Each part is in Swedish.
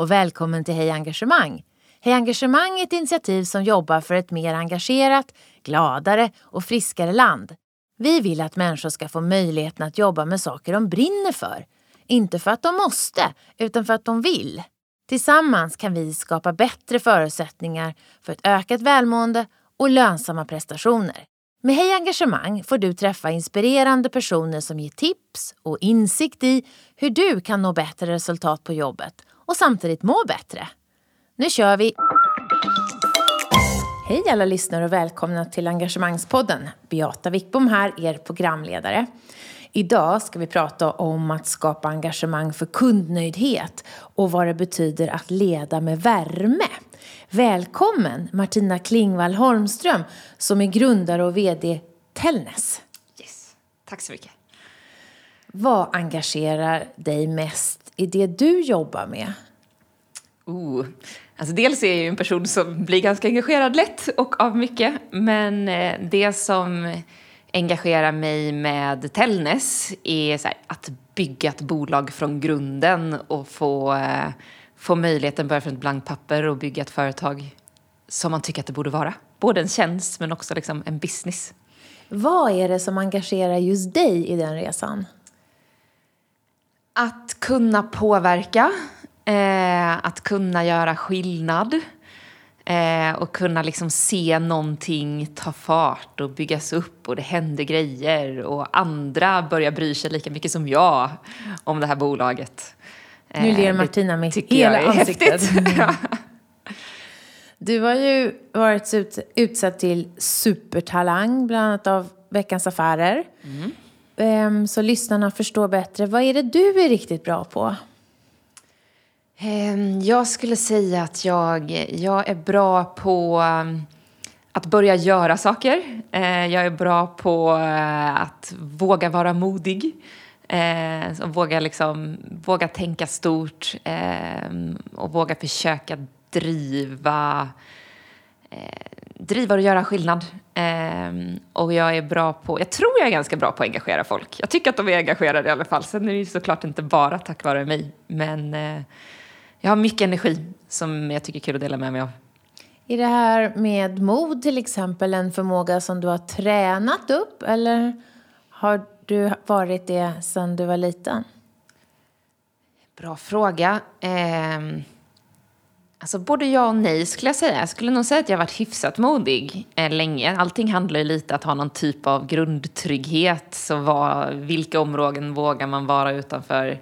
och välkommen till Hej Engagemang. Hej Engagemang är ett initiativ som jobbar för ett mer engagerat, gladare och friskare land. Vi vill att människor ska få möjligheten att jobba med saker de brinner för. Inte för att de måste, utan för att de vill. Tillsammans kan vi skapa bättre förutsättningar för ett ökat välmående och lönsamma prestationer. Med Hej Engagemang får du träffa inspirerande personer som ger tips och insikt i hur du kan nå bättre resultat på jobbet och samtidigt må bättre. Nu kör vi! Hej alla lyssnare och välkomna till Engagemangspodden. Beata Wickbom här, er programledare. Idag ska vi prata om att skapa engagemang för kundnöjdhet och vad det betyder att leda med värme. Välkommen Martina Klingvall Holmström som är grundare och VD Tellness. Yes. Tack så mycket. Vad engagerar dig mest i det du jobbar med? Uh. Alltså dels är jag ju en person som blir ganska engagerad lätt och av mycket. Men eh, det som engagerar mig med Tellness är här, att bygga ett bolag från grunden och få, eh, få möjligheten börja från ett blankt papper och bygga ett företag som man tycker att det borde vara. Både en tjänst men också liksom en business. Vad är det som engagerar just dig i den resan? Att kunna påverka, eh, att kunna göra skillnad eh, och kunna liksom se någonting ta fart och byggas upp och det händer grejer och andra börjar bry sig lika mycket som jag om det här bolaget. Nu ler Eh, Martina med hela ansiktet. Ja. Du har ju varit ut, utsedd till supertalang, bland annat av Veckans Affärer. Ehm, Ehm, så lyssnarna förstår bättre. Vad är det du är riktigt bra på? Ehm, jag skulle säga att jag, jag är bra på ehm, att börja göra saker. Jag är bra på eh, att våga vara modig. och våga, liksom, våga tänka stort och våga försöka driva eh, driva och göra skillnad. Ehm, och jag är bra på, jag tror jag är ganska bra på att engagera folk. Jag tycker att de är engagerade i alla fall. Sen är det ju såklart inte bara tack vare mig. Men eh, jag har mycket energi som jag tycker är kul att dela med mig av. Är det här med mod till exempel en förmåga som du har tränat upp eller har du varit det sedan du var liten? Bra fråga. Ehm, alltså både ja och nej skulle jag säga. Jag skulle nog säga att jag har varit hyfsat modig eh, länge. Allting handlar ju lite om att ha någon typ av grundtrygghet. Så vad, vilka områden vågar man vara utanför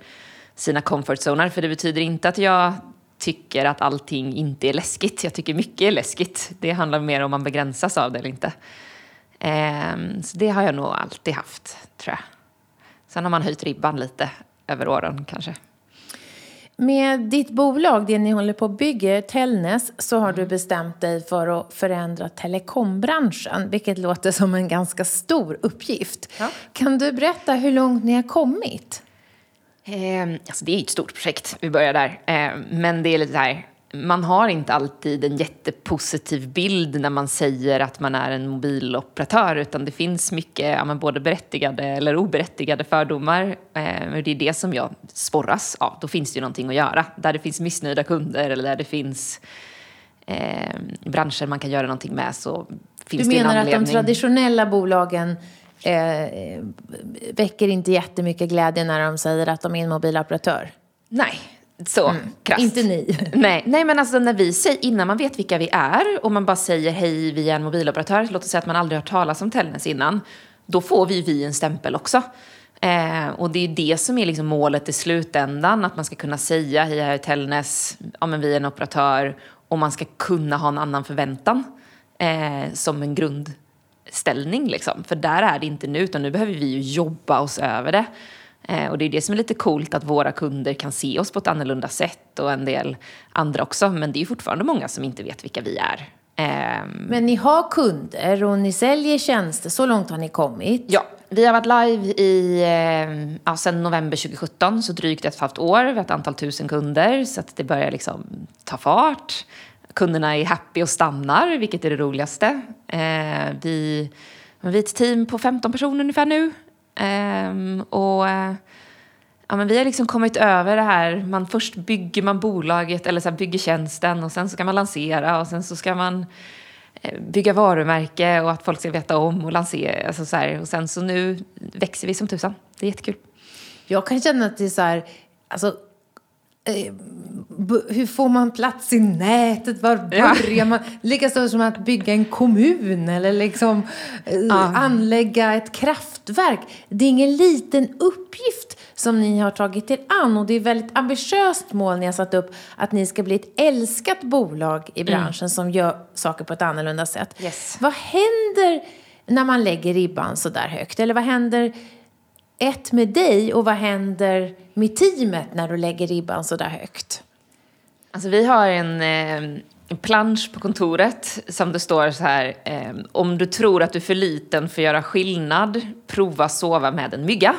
sina comfort zoner? För det betyder inte att jag tycker att allting inte är läskigt. Jag tycker mycket är läskigt. Det handlar mer om man begränsas av det eller inte. Eh, så det har jag nog alltid haft, tror jag. Sen har man höjt ribban lite över åren kanske. Med ditt bolag, det ni håller på att bygga, Tellness, så har du bestämt dig för att förändra telekombranschen, vilket låter som en ganska stor uppgift. Ja. Kan du berätta hur långt ni har kommit? Eh, alltså det är ett stort projekt, vi börjar där. Eh, men det är lite så här, man har inte alltid en jättepositiv bild när man säger att man är en mobiloperatör utan det finns mycket, ja, både berättigade eller oberättigade fördomar. Eh, det är det som jag sporras av. Då finns det ju någonting att göra. Där det finns missnöjda kunder eller där det finns eh, branscher man kan göra någonting med så finns Du det en menar att de anledning. traditionella bolagen eh, väcker inte jättemycket glädje när de säger att de är en mobiloperatör? Nej, så krasst. Inte ni. Nej, nej, men alltså när vi säger, innan man vet vilka vi är och man bara säger hej, vi är en mobiloperatör, låt oss säga att man aldrig hört talas om Tellnäs innan, då får vi vi en stämpel också. Eh, och det är det som är liksom målet i slutändan, att man ska kunna säga hej, jag är Tellnäs, ja men vi är en operatör och man ska kunna ha en annan förväntan eh, som en grundställning liksom. För där är det inte nu, utan nu behöver vi ju jobba oss över det. Eh, och det är det som är lite coolt att våra kunder kan se oss på ett annorlunda sätt och en del andra också. Men det är fortfarande många som inte vet vilka vi är. Ehm, Men ni har kunder och ni säljer tjänster, så långt har ni kommit. ja, vi har varit live i, eh, ja, sedan november 2017, så drygt ett och ett halvt år. Vi har ett antal tusen kunder, så att det börjar liksom ta fart. Kunderna är happy och stannar, vilket är det roligaste. Eh, vi, vi är ett team på 15 personer ungefär nu. Um, och ja, men vi har liksom kommit över det här, man först bygger man bolaget eller så bygger tjänsten och sen så ska man lansera och sen så ska man eh, bygga varumärke och att folk ska veta om och lansera. Alltså så här, och sen så nu växer vi som tusan. Det är jättekul. Jag kan känna att det är så här, alltså hur får man plats i nätet? Var börjar ja. man? Likaså som att bygga en kommun eller liksom eh, ja. anlägga ett kraftverk. Det är ingen liten uppgift som ni har tagit er an och det är ett väldigt ambitiöst mål ni har satt upp att ni ska bli ett älskat bolag i mm. branschen mm. som gör saker på ett annorlunda sätt. Yes. Vad händer när man lägger ribban så där högt? Eller vad händer ett med dig och vad händer med teamet när du lägger ribban så där högt? Alltså vi har en, eh, en plansch på kontoret som det står så här. Eh, om du tror att du är för liten för att göra skillnad, prova sova med en mygga.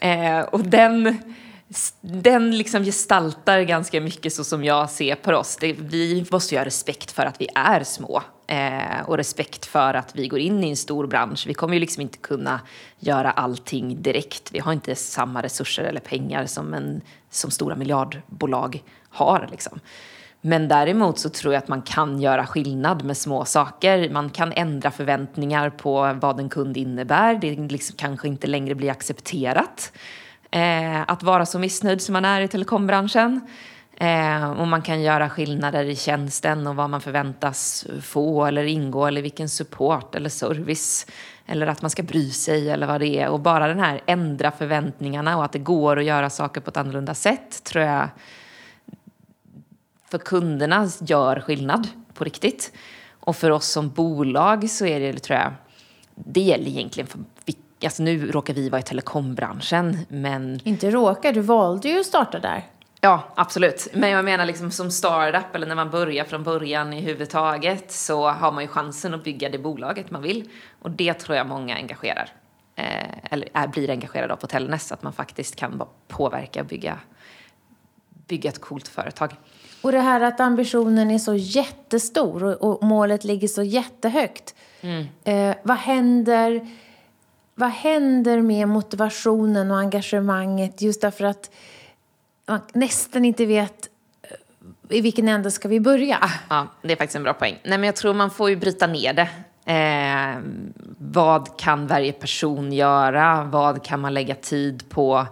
Eh, och den, den liksom gestaltar ganska mycket så som jag ser på oss. Det, vi måste ju ha respekt för att vi är små. Eh, och respekt för att vi går in i en stor bransch. Vi kommer ju liksom inte kunna göra allting direkt. Vi har inte samma resurser eller pengar som, en, som stora miljardbolag har. Liksom. Men däremot så tror jag att man kan göra skillnad med små saker. Man kan ändra förväntningar på vad en kund innebär. Det liksom kanske inte längre blir accepterat eh, att vara så missnöjd som man är i telekombranschen. Eh, och man kan göra skillnader i tjänsten och vad man förväntas få eller ingå eller vilken support eller service eller att man ska bry sig eller vad det är. Och bara den här ändra förväntningarna och att det går att göra saker på ett annorlunda sätt tror jag för kunderna gör skillnad på riktigt. Och för oss som bolag så är det, tror jag, det gäller egentligen för Alltså nu råkar vi vara i telekombranschen, men... Inte råkar, du valde ju att starta där. Ja, absolut. Men jag menar liksom som startup eller när man börjar från början i huvudtaget så har man ju chansen att bygga det bolaget man vill. Och det tror jag många engagerar. Eh, eller är, blir engagerade av på Telnäs, att man faktiskt kan påverka och bygga, bygga ett coolt företag. Och det här att ambitionen är så jättestor och, och målet ligger så jättehögt. Mm. Eh, vad händer vad händer med motivationen och engagemanget just därför att man nästan inte vet eh, i vilken ände ska vi börja? Ah, ja, det är faktiskt en bra poäng. Nej, men jag tror man får ju bryta ner det. Eh, vad kan varje person göra? Vad kan man lägga tid på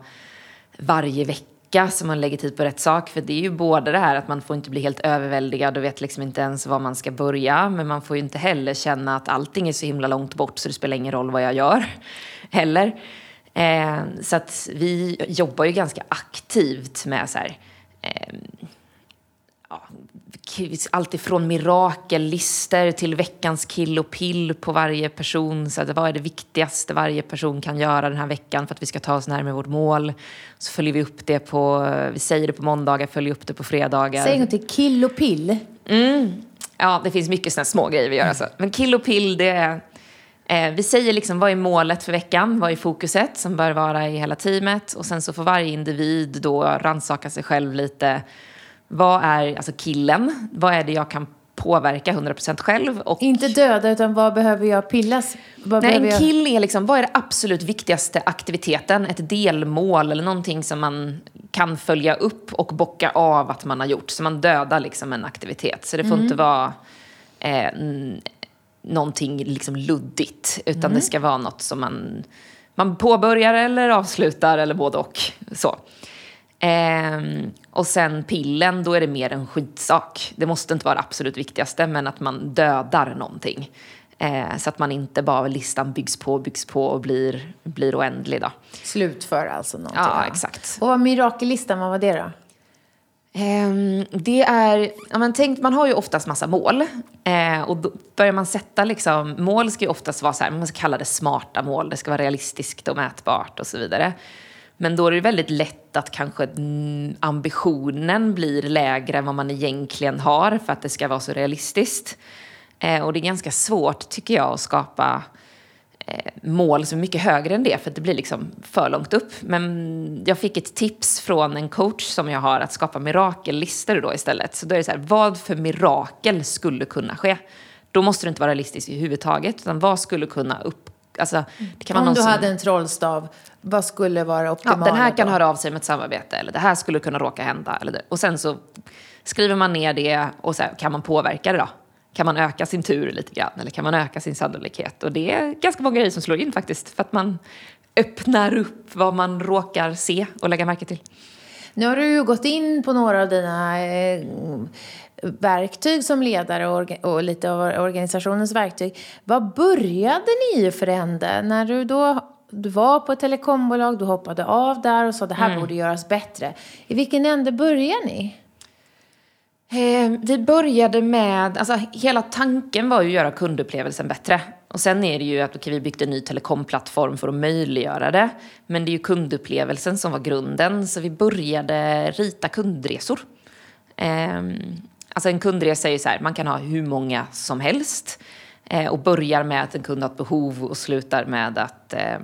varje vecka så man lägger tid på rätt sak? För det är ju både det här att man får inte bli helt överväldigad och vet liksom inte ens var man ska börja. Men man får ju inte heller känna att allting är så himla långt bort så det spelar ingen roll vad jag gör heller. Eh, så att vi jobbar ju ganska aktivt med så här, eh, ja, allt ifrån mirakellister till veckans kill och pill på varje person. Så att vad är det viktigaste varje person kan göra den här veckan för att vi ska ta oss närmare vårt mål. Så följer vi upp det på, vi säger det på måndagar, följer upp det på fredagar. Säg till, kill och pill. Mm. Ja, det finns mycket sådana små grejer vi gör. Alltså. Men kill och pill, det är Eh, vi säger liksom vad är målet för veckan, vad är fokuset som bör vara i hela teamet och sen så får varje individ då rannsaka sig själv lite. Vad är alltså killen? Vad är det jag kan påverka 100% själv? Och... Inte döda, utan vad behöver jag pillas? Vad Nej, en jag... kill är liksom, vad är det absolut viktigaste aktiviteten? Ett delmål eller någonting som man kan följa upp och bocka av att man har gjort. Så man dödar liksom en aktivitet. Så det får mm. inte vara eh, någonting liksom luddigt. Utan mm. det ska vara något som man, man påbörjar eller avslutar eller både och. Så. Ehm, och sen pillen, då är det mer en skitsak. Det måste inte vara det absolut viktigaste, men att man dödar någonting. Ehm, så att man inte bara listan byggs på, byggs på och blir, blir oändlig. Då. Slutför alltså någonting. Ja, exakt. Och vad mirakellistan, vad var det då? Um, det är, ja, men tänk, man har ju oftast massa mål. Uh, och då börjar man sätta liksom, mål ska ju oftast vara så här, man ska kalla det smarta mål, det ska vara realistiskt och mätbart och så vidare. Men då är det väldigt lätt att kanske ambitionen blir lägre än vad man egentligen har för att det ska vara så realistiskt. Eh, och det är ganska svårt tycker jag att skapa eh, mål som är mycket högre än det för att det blir liksom för långt upp. Men jag fick ett tips från en coach som jag har att skapa mirakellistor då istället. Så då är det så här, vad för mirakel skulle kunna ske? Då måste det inte vara realistiskt i huvudtaget, utan vad skulle kunna upp, Alltså, det kan vara Om någon du som, hade en trollstav, vad skulle vara ja, optimalt? den här kan då? höra av sig med ett samarbete eller det här skulle kunna råka hända. Eller det. Och sen så skriver man ner det och så här, kan man påverka det då? Kan man öka sin tur lite grann eller kan man öka sin sannolikhet? Och det är ganska många grejer som slår in faktiskt för att man öppnar upp vad man råkar se och lägga märke till. Nu har du ju gått in på några av dina eh, verktyg som ledare och, lite av organisationens verktyg. Vad började ni i för ände? När du då du var på ett telekombolag, du hoppade av där och sa det här Mm. borde göras bättre. I vilken ände började ni? Eh, vi började med, alltså hela tanken var ju att göra kundupplevelsen bättre. Och sen är det ju att okej, vi byggt en ny telekomplattform för att möjliggöra det. Men det är ju kundupplevelsen som var grunden, så vi började rita kundresor. Eh, alltså en kundresa är ju så här, man kan ha hur många som helst. Eh, och börjar med att en kund har ett behov och slutar med att eh,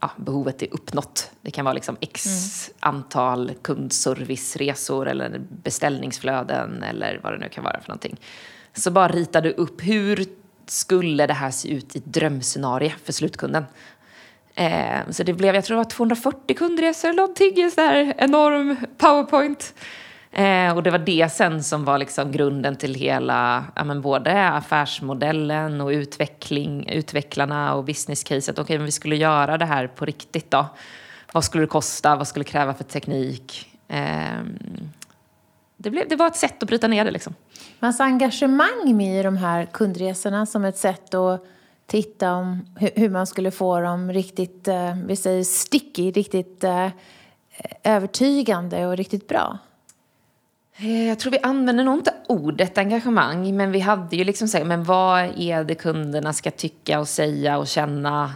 ja, behovet är uppnått. Det kan vara liksom x antal kundserviceresor eller beställningsflöden eller vad det nu kan vara för någonting. Så bara rita du upp hur skulle det här se ut i ett drömscenario för slutkunden. Eh, så det blev, jag tror det var 240 kundresor eller någonting, en sån här enorm powerpoint. Eh, och det var det sen som var liksom grunden till hela, ja, men både affärsmodellen och utveckling, utvecklarna och businesscaset. Okej, men vi skulle göra det här på riktigt då. Vad skulle det kosta? Vad skulle det kräva för teknik? Eh, det, blev, det var ett sätt att bryta ner det liksom. Massa engagemang med i de här kundresorna som ett sätt att titta om hur, man skulle få dem riktigt, eh, vi säger sticky, riktigt eh, övertygande och riktigt bra? Eh, jag tror vi använder nog inte ordet engagemang, men vi hade ju liksom sagt, men vad är det kunderna ska tycka och säga och känna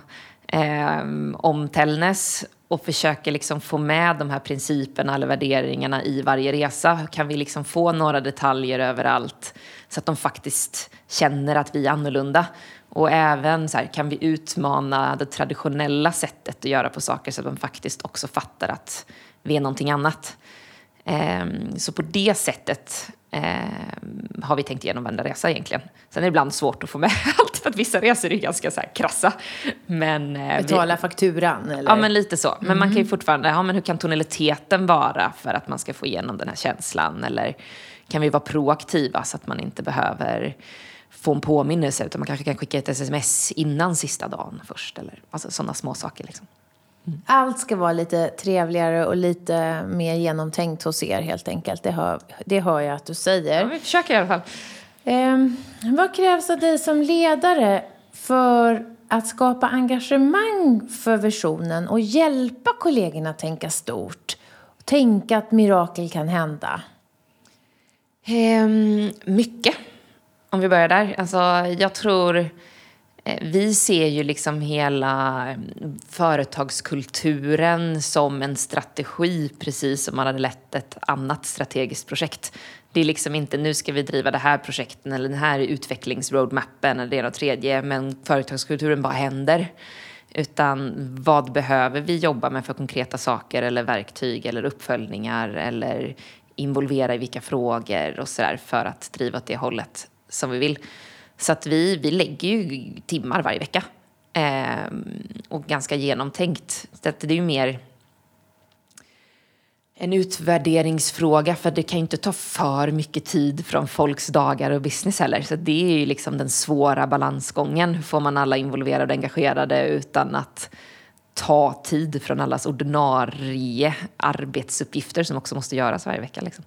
eh, om Tällnäs Och försöker liksom få med de här principerna eller värderingarna i varje resa. Kan vi liksom få några detaljer överallt så att de faktiskt känner att vi är annorlunda? Och även så här, kan vi utmana det traditionella sättet att göra på saker så att de faktiskt också fattar att vi är någonting annat? Ehm, Så på det sättet ehm, har vi tänkt igenom varenda resa egentligen. Sen är det ibland svårt att få med allt för att vissa resor är ganska så krassa. Men, eh, vi- Betala fakturan eller? Ja, men lite så. Men man kan ju fortfarande, ja men hur kan tonaliteten vara för att man ska få igenom den här känslan? Eller kan vi vara proaktiva så att man inte behöver få en påminnelse utan man kanske kan skicka ett sms innan sista dagen först. Eller alltså sådana små saker liksom. Allt ska vara lite trevligare och lite mer genomtänkt hos er helt enkelt. Det hör, det hör jag att du säger. Ja, vi försöker i alla fall. Ehm, vad krävs av dig som ledare för att skapa engagemang för visionen och hjälpa kollegorna att tänka stort? Tänka att mirakel kan hända. Ehm, mycket, om vi börjar där. Alltså, jag tror... Eh, vi ser ju liksom hela mm, företagskulturen som en strategi, precis som man hade lett ett annat strategiskt projekt. Det är liksom inte nu ska vi driva det här projekten eller den här utvecklingsroadmappen eller det ena och tredje, men företagskulturen bara händer. Utan vad behöver vi jobba med för konkreta saker eller verktyg eller uppföljningar eller involvera i vilka frågor och sådär för att driva åt det hållet som vi vill. Så att vi, vi lägger ju timmar varje vecka. Eh, och ganska genomtänkt. Så att det är ju mer en utvärderingsfråga för det kan ju inte ta för mycket tid från folks dagar och business heller. Så det är ju liksom den svåra balansgången. Hur får man alla involverade och engagerade utan att ta tid från allas ordinarie arbetsuppgifter som också måste göras varje vecka. Liksom.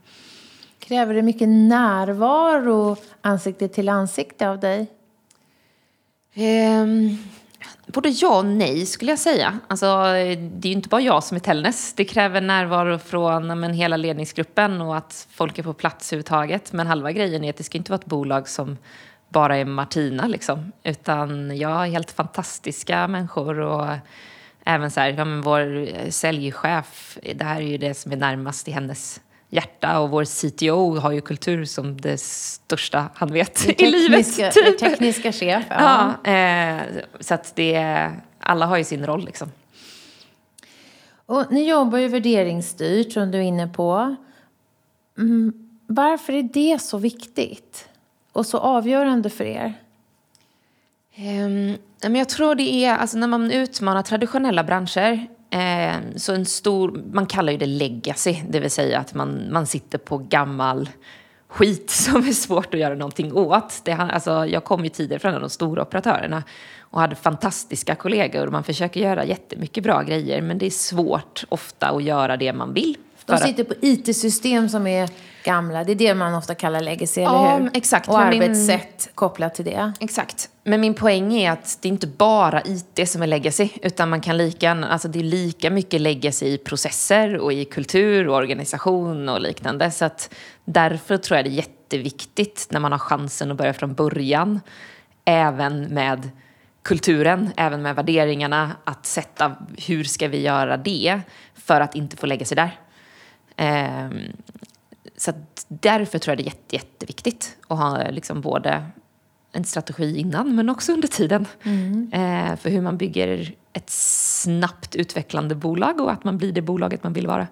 Kräver det mycket närvaro ansikte till ansikte av dig? Um, både ja och nej skulle jag säga. Alltså, det är ju inte bara jag som är Tällnäs. Det kräver närvaro från men, hela ledningsgruppen och att folk är på plats överhuvudtaget. Men halva grejen är att det ska inte vara ett bolag som bara är Martina liksom. Utan jag har helt fantastiska människor och även så här, ja, men vår säljchef, det här är ju det som är närmast i hennes hjärta och vår CTO har ju kultur som det största han vet i livet. Tekniska, typ. tekniska chef. Ja. Ja, eh, så att det, alla har ju sin roll liksom. Och ni jobbar ju värderingsstyrt som du är inne på. Mm, varför är det så viktigt? Och så avgörande för er? Um, men jag tror det är, alltså när man utmanar traditionella branscher, eh, så en stor, man kallar ju det legacy, det vill säga att man, man sitter på gammal skit som är svårt att göra någonting åt. Det, alltså, jag kom ju tidigare från de stora operatörerna och hade fantastiska kollegor. Man försöker göra jättemycket bra grejer men det är svårt ofta att göra det man vill. De sitter på IT-system som är gamla. Det är det man ofta kallar legacy, ja, eller hur? Exakt. Och arbetssätt min... kopplat till det. Exakt. Men min poäng är att det är inte bara IT som är legacy, utan man kan lika, alltså det är lika mycket legacy i processer och i kultur och organisation och liknande. Så att därför tror jag det är jätteviktigt när man har chansen att börja från början, även med kulturen, även med värderingarna, att sätta hur ska vi göra det för att inte få lägga sig där. Um, så därför tror jag det är jätte, jätteviktigt att ha liksom både en strategi innan men också under tiden. Mm. Eh, för hur man bygger ett snabbt utvecklande bolag och att man blir det bolaget man vill vara.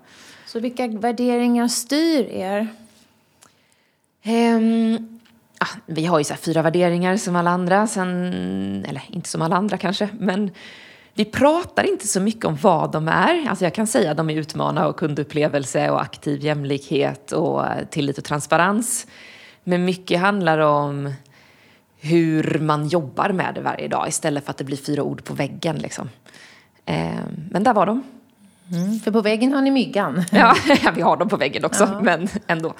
Så vilka värderingar styr er? Um, ah, vi har ju så fyra värderingar som alla andra, sen, eller inte som alla andra kanske, men vi pratar inte så mycket om vad de är. Alltså jag kan säga att de är utmana och kundupplevelse och aktiv jämlikhet och tillit och transparens. Men mycket handlar om hur man jobbar med det varje dag istället för att det blir fyra ord på väggen. Liksom. Eh, men där var de. Mm, för på väggen har ni myggan. ja, vi har dem på väggen också, ja. men ändå.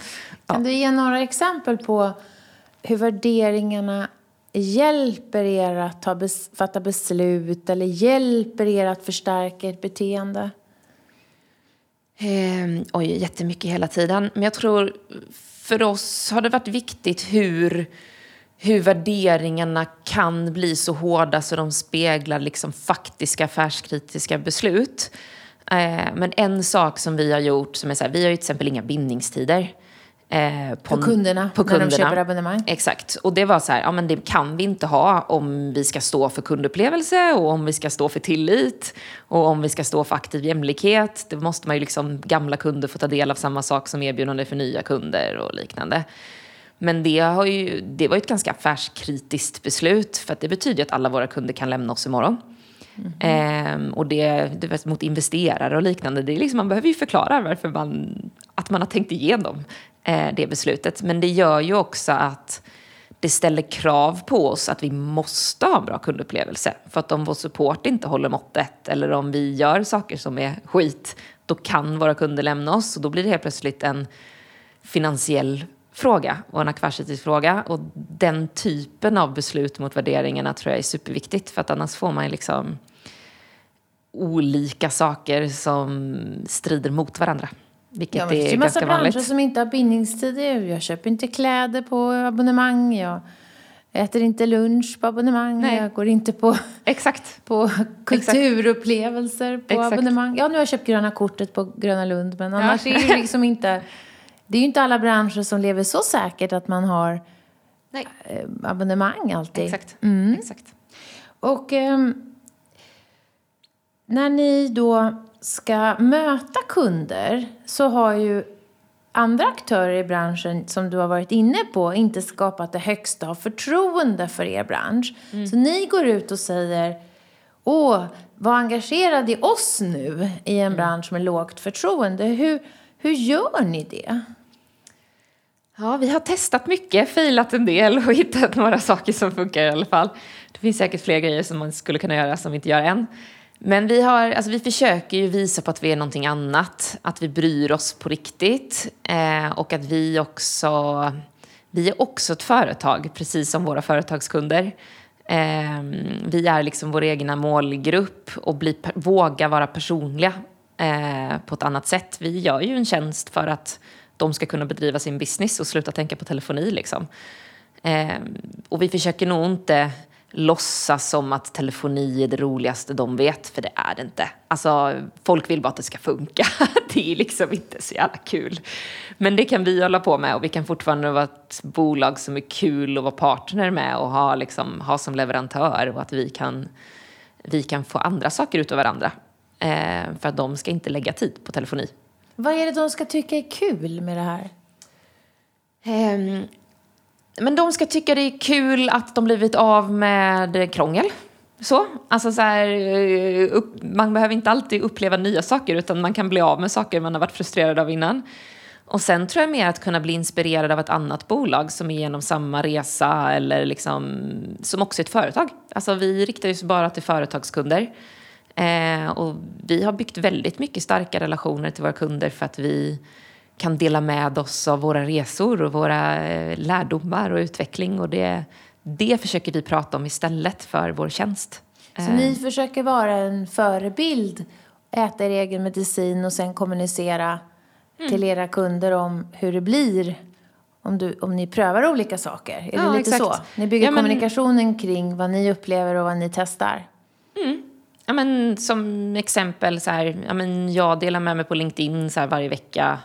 Ja. Kan du ge några exempel på hur värderingarna hjälper er att ta bes fatta beslut eller hjälper er att förstärka ert beteende? Eh, oj, jättemycket hela tiden. Men jag tror för oss har det varit viktigt hur, hur värderingarna kan bli så hårda så de speglar liksom faktiska affärskritiska beslut. Eh, men en sak som vi har gjort, som är så här, vi har ju till exempel inga bindningstider. Eh, på, på, kunderna, på kunderna, när de köper abonnemang. Exakt. Och det var så här, ja men det kan vi inte ha om vi ska stå för kundupplevelse och om vi ska stå för tillit och om vi ska stå för aktiv jämlikhet. Det måste man ju liksom, gamla kunder få ta del av samma sak som erbjudande för nya kunder och liknande. Men det, har ju, det var ju ett ganska affärskritiskt beslut för att det betyder att alla våra kunder kan lämna oss imorgon. Mm. Ehm, och det, det mot investerare och liknande, det är liksom, man behöver ju förklara varför man, att man har tänkt igenom Eh, det beslutet. Men det gör ju också att det ställer krav på oss att vi måste ha en bra kundupplevelse. För att om vår support inte håller måttet eller om vi gör saker som är skit, då kan våra kunder lämna oss och då blir det helt plötsligt en finansiell fråga och en affärsetisk fråga. Och den typen av beslut mot värderingarna tror jag är superviktigt för att annars får man liksom olika saker som strider mot varandra. Vilket ja, är, är ganska vanligt. Det branscher som inte har bindningstider. Jag köper inte kläder på abonnemang. Jag äter inte lunch på abonnemang. Nej. Jag går inte på, Exakt. på kulturupplevelser på Exakt. abonnemang. Ja, nu har jag köpt gröna kortet på Gröna Lund. Men annars ja. är det liksom inte... Det är ju inte alla branscher som lever så säkert att man har Nej. Eh, abonnemang alltid. Exakt. Mm. Exakt. Och um, när ni då ska möta kunder så har ju andra aktörer i branschen, som du har varit inne på, inte skapat det högsta av förtroende för er bransch. Mm. Så ni går ut och säger Åh, var engagerad i oss nu i en mm. bransch med lågt förtroende. Hur, hur gör ni det? Ja, vi har testat mycket, filat en del och hittat några saker som funkar i alla fall. Det finns säkert fler grejer som man skulle kunna göra som vi inte gör än. Men vi, har, alltså vi försöker ju visa på att vi är någonting annat, att vi bryr oss på riktigt eh, och att vi också, vi är också ett företag, precis som våra företagskunder. Eh, vi är liksom vår egna målgrupp och bli, våga vara personliga eh, på ett annat sätt. Vi gör ju en tjänst för att de ska kunna bedriva sin business och sluta tänka på telefoni. Liksom. Eh, och vi försöker nog inte låtsas som att telefoni är det roligaste de vet, för det är det inte. Alltså, folk vill bara att det ska funka. det är liksom inte så jävla kul. Men det kan vi hålla på med och vi kan fortfarande vara ett bolag som är kul att vara partner med och ha, liksom, ha som leverantör och att vi kan, vi kan få andra saker ut av varandra. Eh, för att de ska inte lägga tid på telefoni. Vad är det de ska tycka är kul med det här? Um, men de ska tycka det är kul att de blivit av med krångel. Så, alltså så här, eh, upp, man behöver inte alltid uppleva nya saker utan man kan bli av med saker man har varit frustrerad av innan. Och sen tror jag mer att kunna bli inspirerad av ett annat bolag som är genom samma resa eller liksom, som också är ett företag. Alltså vi riktar oss bara till företagskunder. Eh, och vi har byggt väldigt mycket starka relationer till våra kunder för att vi kan dela med oss av våra resor och våra eh, lärdomar och utveckling. Och det, det försöker vi prata om istället för vår tjänst. Så ni försöker vara en förebild, äta er egen medicin och sen kommunicera Mm. till era kunder om hur det blir om, du, om ni prövar olika saker? Är det Ja, lite exakt. så? Ni bygger Ja, men- kommunikationen kring vad ni upplever och vad ni testar? Ja, men som exempel, så här, ja, men jag delar med mig på LinkedIn så här, varje vecka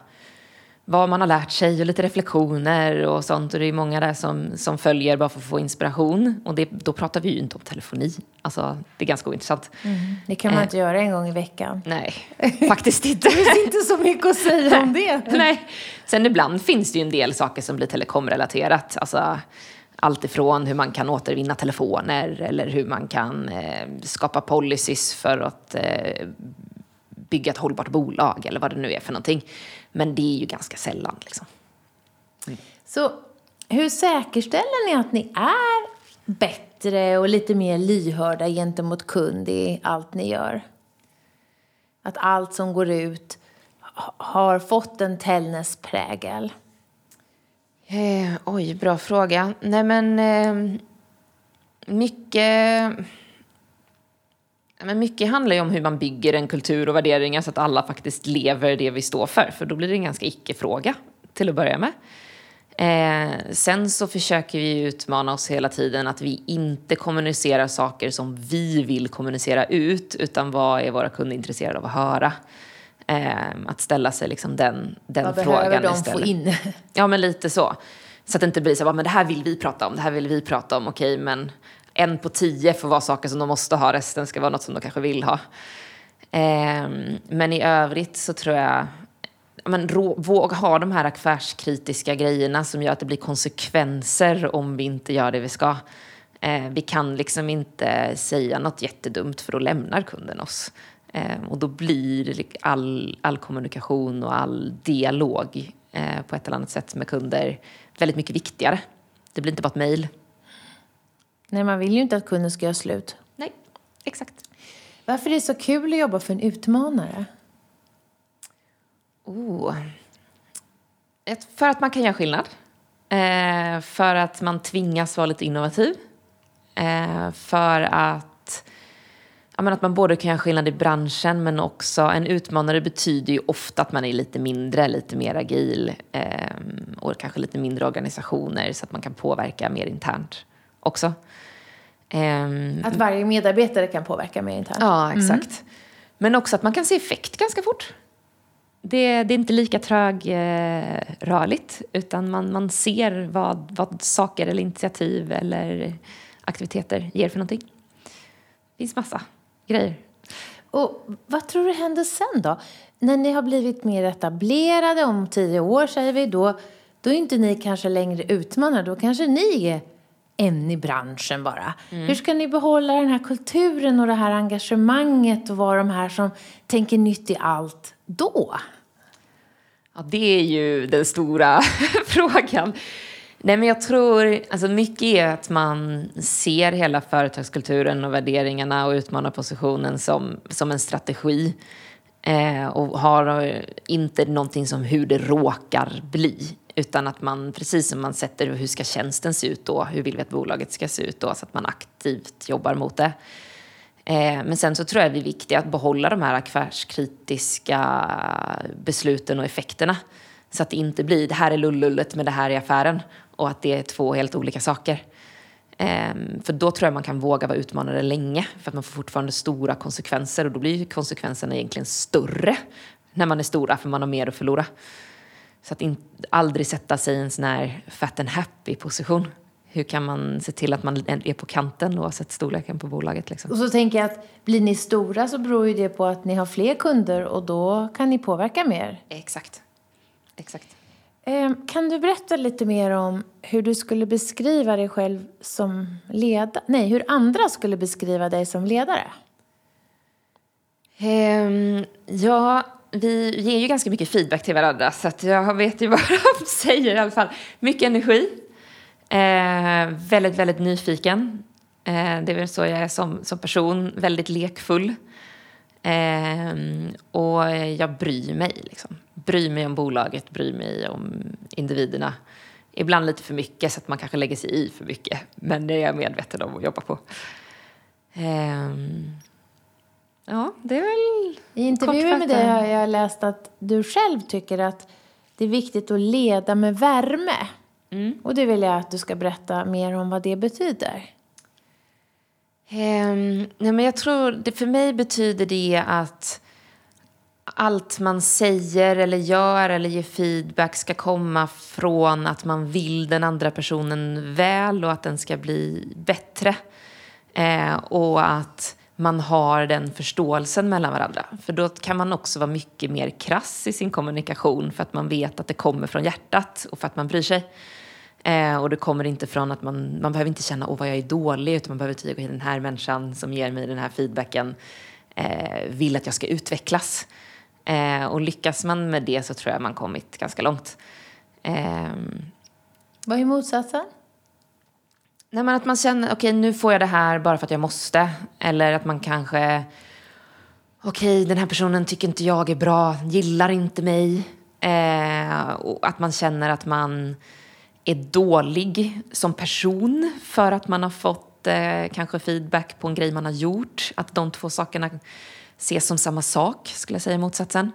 vad man har lärt sig och lite reflektioner och sånt. Och det är många där som, som följer bara för att få inspiration. Och det, då pratar vi ju inte om telefoni. Alltså, det är ganska ointressant. Det kan man Eh. inte göra en gång i veckan. Nej, faktiskt inte. Det finns inte så mycket att säga om det. Nej. Sen ibland finns det ju en del saker som blir telekomrelaterat. Alltså, allt ifrån hur man kan återvinna telefoner eller hur man kan eh, skapa policies för att eh, bygga ett hållbart bolag eller vad det nu är för någonting. Men det är ju ganska sällan. Liksom. Så hur säkerställer ni att ni är bättre och lite mer lyhörda gentemot kund i allt ni gör? Att allt som går ut ha- har fått en Tällnäs-prägel? Eh, oj, bra fråga. Nej men eh, mycket... Men mycket handlar ju om hur man bygger en kultur och värderingar så att alla faktiskt lever det vi står för. För då blir det en ganska icke-fråga till att börja med. Eh, sen så försöker vi utmana oss hela tiden att vi inte kommunicerar saker som vi vill kommunicera ut utan vad är våra kunder intresserade av att höra. Eh, att ställa sig liksom den, den Vad frågan behöver de istället. få in? Ja, men lite så. Så att det inte blir så, "Va, men det här vill vi prata om, det här vill vi prata om, okej, men en på tio får vara saker som de måste ha, resten ska vara något som de kanske vill ha. Eh, men i övrigt så tror jag, men rå, våga ha de här affärskritiska grejerna som gör att det blir konsekvenser om vi inte gör det vi ska. Eh, vi kan liksom inte säga något jättedumt för då lämnar kunden oss. Eh, och då blir all, all kommunikation och all dialog eh, på ett eller annat sätt med kunder väldigt mycket viktigare. Det blir inte bara ett mejl. Nej, man vill ju inte att kunden ska göra slut. Nej, exakt. Varför är det så kul att jobba för en utmanare? Oh. För att man kan göra skillnad. Eh, för att man tvingas vara lite innovativ. Eh, för att, ja, men att man både kan göra skillnad i branschen men också en utmanare betyder ju ofta att man är lite mindre, lite mer agil eh, och kanske lite mindre organisationer så att man kan påverka mer internt också. Ehm, Att varje medarbetare kan påverka mer internt? Ja, exakt. Men också att man kan se effekt ganska fort. Det, det är inte lika trögrörligt, utan man, man ser vad, vad saker eller initiativ eller aktiviteter ger för någonting. Det finns massa grejer. Och vad tror du händer sen då? När ni har blivit mer etablerade om tio år säger vi, då, då är inte ni kanske längre utmanare, då kanske ni är en i branschen bara. Hur ska ni behålla den här kulturen och det här engagemanget och vara de här som tänker nytt i allt då? Ja, det är ju den stora frågan. Nej, men jag tror, alltså mycket är att man ser hela företagskulturen och värderingarna och utmanarpositionen som, som en strategi. Eh, och har eh, inte någonting som hur det råkar bli. Utan att man, precis som man sätter hur ska tjänsten se ut då, hur vill vi att bolaget ska se ut då, så att man aktivt jobbar mot det. Eh, men sen så tror jag det är viktigt att behålla de här affärskritiska besluten och effekterna. Så att det inte blir det här är lullullet men det här är affären och att det är två helt olika saker. Eh, för då tror jag man kan våga vara utmanare länge för att man får fortfarande stora konsekvenser och då blir ju konsekvenserna egentligen större när man är stora för man har mer att förlora. Så att in, aldrig sätta sig i en sån här fat and happy position. Hur kan man se till att man är på kanten oavsett storleken på bolaget? Liksom? Och så tänker jag att blir ni stora så beror ju det på att ni har fler kunder och då kan ni påverka mer. Exakt. Exakt. Ehm, kan du berätta lite mer om hur du skulle beskriva dig själv som ledare? Nej, hur andra skulle beskriva dig som ledare? Um, ja, vi ger ju ganska mycket feedback till varandra så att jag vet ju vad de säger i alla fall. Mycket energi. Eh, väldigt, väldigt nyfiken. Eh, det är väl så jag är som, som person. Väldigt lekfull. Eh, och jag bryr mig. Liksom. Bryr mig om bolaget, bryr mig om individerna. Ibland lite för mycket så att man kanske lägger sig i för mycket. Men det är jag medveten om att jobba på. Eh, Ja, det är väl I intervjuer med dig har jag läst att du själv tycker att det är viktigt att leda med värme. Mm. Och det vill jag att du ska berätta mer om vad det betyder. Um, nej men jag tror, det för mig betyder det att allt man säger eller gör eller ger feedback ska komma från att man vill den andra personen väl och att den ska bli bättre. Eh, och att man har den förståelsen mellan varandra. För då kan man också vara mycket mer krass i sin kommunikation för att man vet att det kommer från hjärtat och för att man bryr sig. Eh, och det kommer inte från att man, man behöver inte känna åh vad jag är dålig utan man behöver tycka att den här människan som ger mig den här feedbacken eh, vill att jag ska utvecklas. Eh, och lyckas man med det så tror jag man kommit ganska långt. Eh, vad är motsatsen? Nej, men att man känner, okej okay, nu får jag det här bara för att jag måste. Eller att man kanske, okej okay, den här personen tycker inte jag är bra, gillar inte mig. Eh, och att man känner att man är dålig som person för att man har fått eh, kanske feedback på en grej man har gjort. Att de två sakerna ses som samma sak, skulle jag säga motsatsen.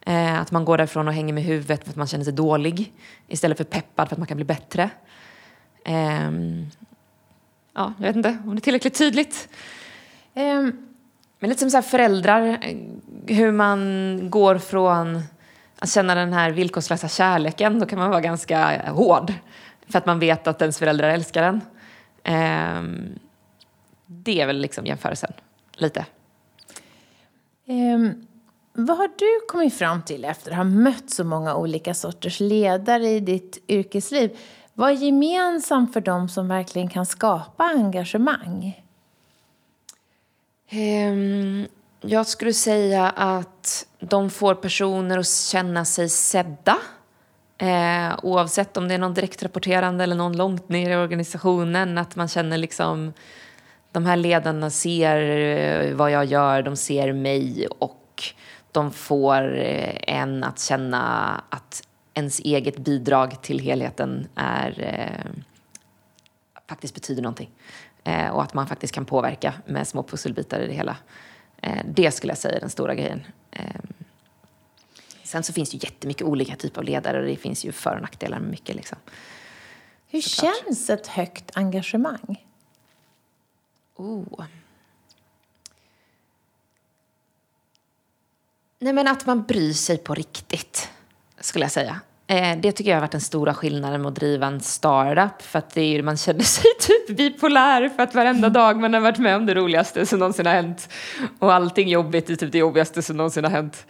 Eh, att man går därifrån och hänger med huvudet för att man känner sig dålig istället för peppad för att man kan bli bättre. Um, ja, jag vet inte om det är tillräckligt tydligt. Um, men lite som så föräldrar, eh, hur man går från att känna den här villkorslösa kärleken, då kan man vara ganska eh, hård för att man vet att ens föräldrar älskar en. Um, det är väl liksom jämförelsen, lite. Um, vad har du kommit fram till efter att ha mött så många olika sorters ledare i ditt yrkesliv? Vad är gemensamt för dem som verkligen kan skapa engagemang? Um, jag skulle säga att de får personer att känna sig sedda. Eh, oavsett om det är någon direktrapporterande eller någon långt ner i organisationen. Att man känner liksom de här ledarna ser eh, vad jag gör, de ser mig och de får eh, en att känna att ens eget bidrag till helheten är, eh, faktiskt betyder någonting. Eh, och att man faktiskt kan påverka med små pusselbitar i det hela. Eh, det skulle jag säga är den stora grejen. Eh, sen så finns det ju jättemycket olika typer av ledare och det finns ju för och nackdelar med mycket. Liksom. Hur Såklart. känns ett högt engagemang? Oh. Nej men att man bryr sig på riktigt skulle jag säga. Eh, det tycker jag har varit den stora skillnaden med att driva en startup. För att det är, man känner sig typ bipolär för att varenda dag man har varit med om det roligaste som någonsin har hänt. Och allting jobbigt är typ det jobbigaste som någonsin har hänt.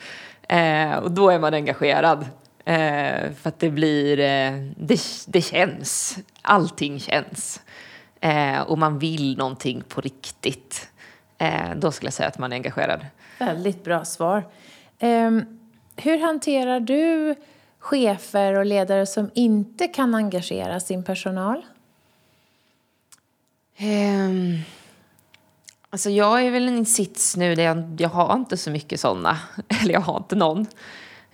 Eh, och då är man engagerad. Eh, för att det blir, eh, det, det känns, allting känns. Eh, och man vill någonting på riktigt. Eh, då skulle jag säga att man är engagerad. Väldigt bra svar. Um hur hanterar du chefer och ledare som inte kan engagera sin personal? Um, alltså jag är väl i en sits nu där jag, jag har inte så mycket sådana. Eller jag har inte någon.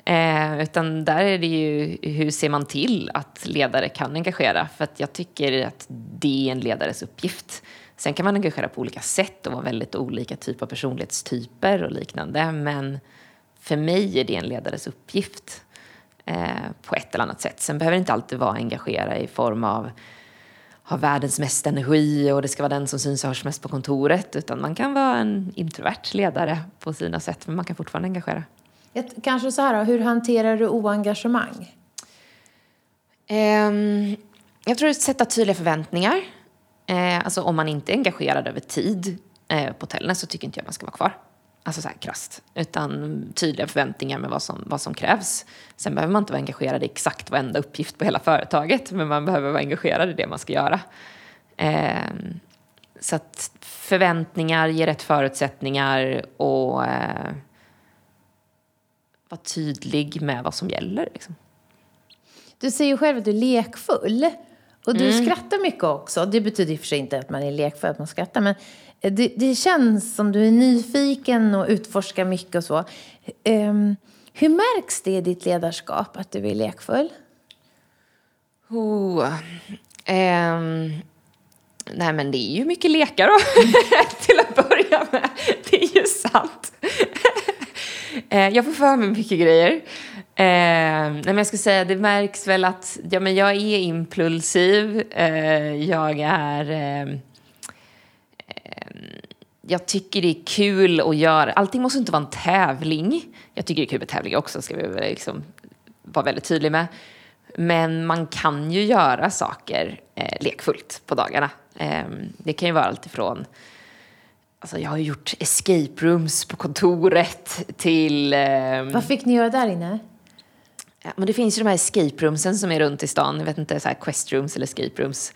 Eh, utan där är det ju hur ser man till att ledare kan engagera? För att jag tycker att det är en ledares uppgift. Sen kan man engagera på olika sätt och vara väldigt olika typer av personlighetstyper och liknande. Men för mig är det en ledares uppgift eh, på ett eller annat sätt. Sen behöver det inte alltid vara engagera i form av ha världens mest energi och det ska vara den som syns och hörs mest på kontoret. Utan man kan vara en introvert ledare på sina sätt, men man kan fortfarande engagera. Ett, kanske så här då, hur hanterar du oengagemang? Um, jag tror att sätta tydliga förväntningar. Uh, alltså om man inte är engagerad över tid uh, på hotellen så tycker inte jag man ska vara kvar. Alltså så här krasst. Utan tydliga förväntningar med vad som, vad som krävs. Sen behöver man inte vara engagerad i exakt varenda uppgift på hela företaget. Men man behöver vara engagerad i det man ska göra. Eh, så att förväntningar ger rätt förutsättningar och eh, vara tydlig med vad som gäller. Liksom. Du säger ju själv att du är lekfull. Och du mm. skrattar mycket också. Det betyder i och för sig inte att man är lekfull, att man skrattar. Men Eh, det, det känns som du är nyfiken och utforskar mycket och så. Um, hur märks det i ditt ledarskap att du är lekfull? Oh, um, nej men det är ju mycket lekar då, till att börja med. Det är ju sant. Eh, jag får för mig mycket grejer. Eh, nej men jag skulle säga, det märks väl att ja, men jag är impulsiv. Eh, jag är ehm, jag tycker det är kul att göra. Allting måste inte vara en tävling. Jag tycker det är kul med tävlingar också, ska vi liksom vara väldigt tydliga med. Men man kan ju göra saker eh, lekfullt på dagarna. Eh, det kan ju vara allt ifrån Alltså jag har gjort escape rooms på kontoret till... Eh, Vad fick ni göra där inne? Ja, men det finns ju de här escape roomsen som är runt i stan. Jag vet inte, så här quest rooms eller escape rooms.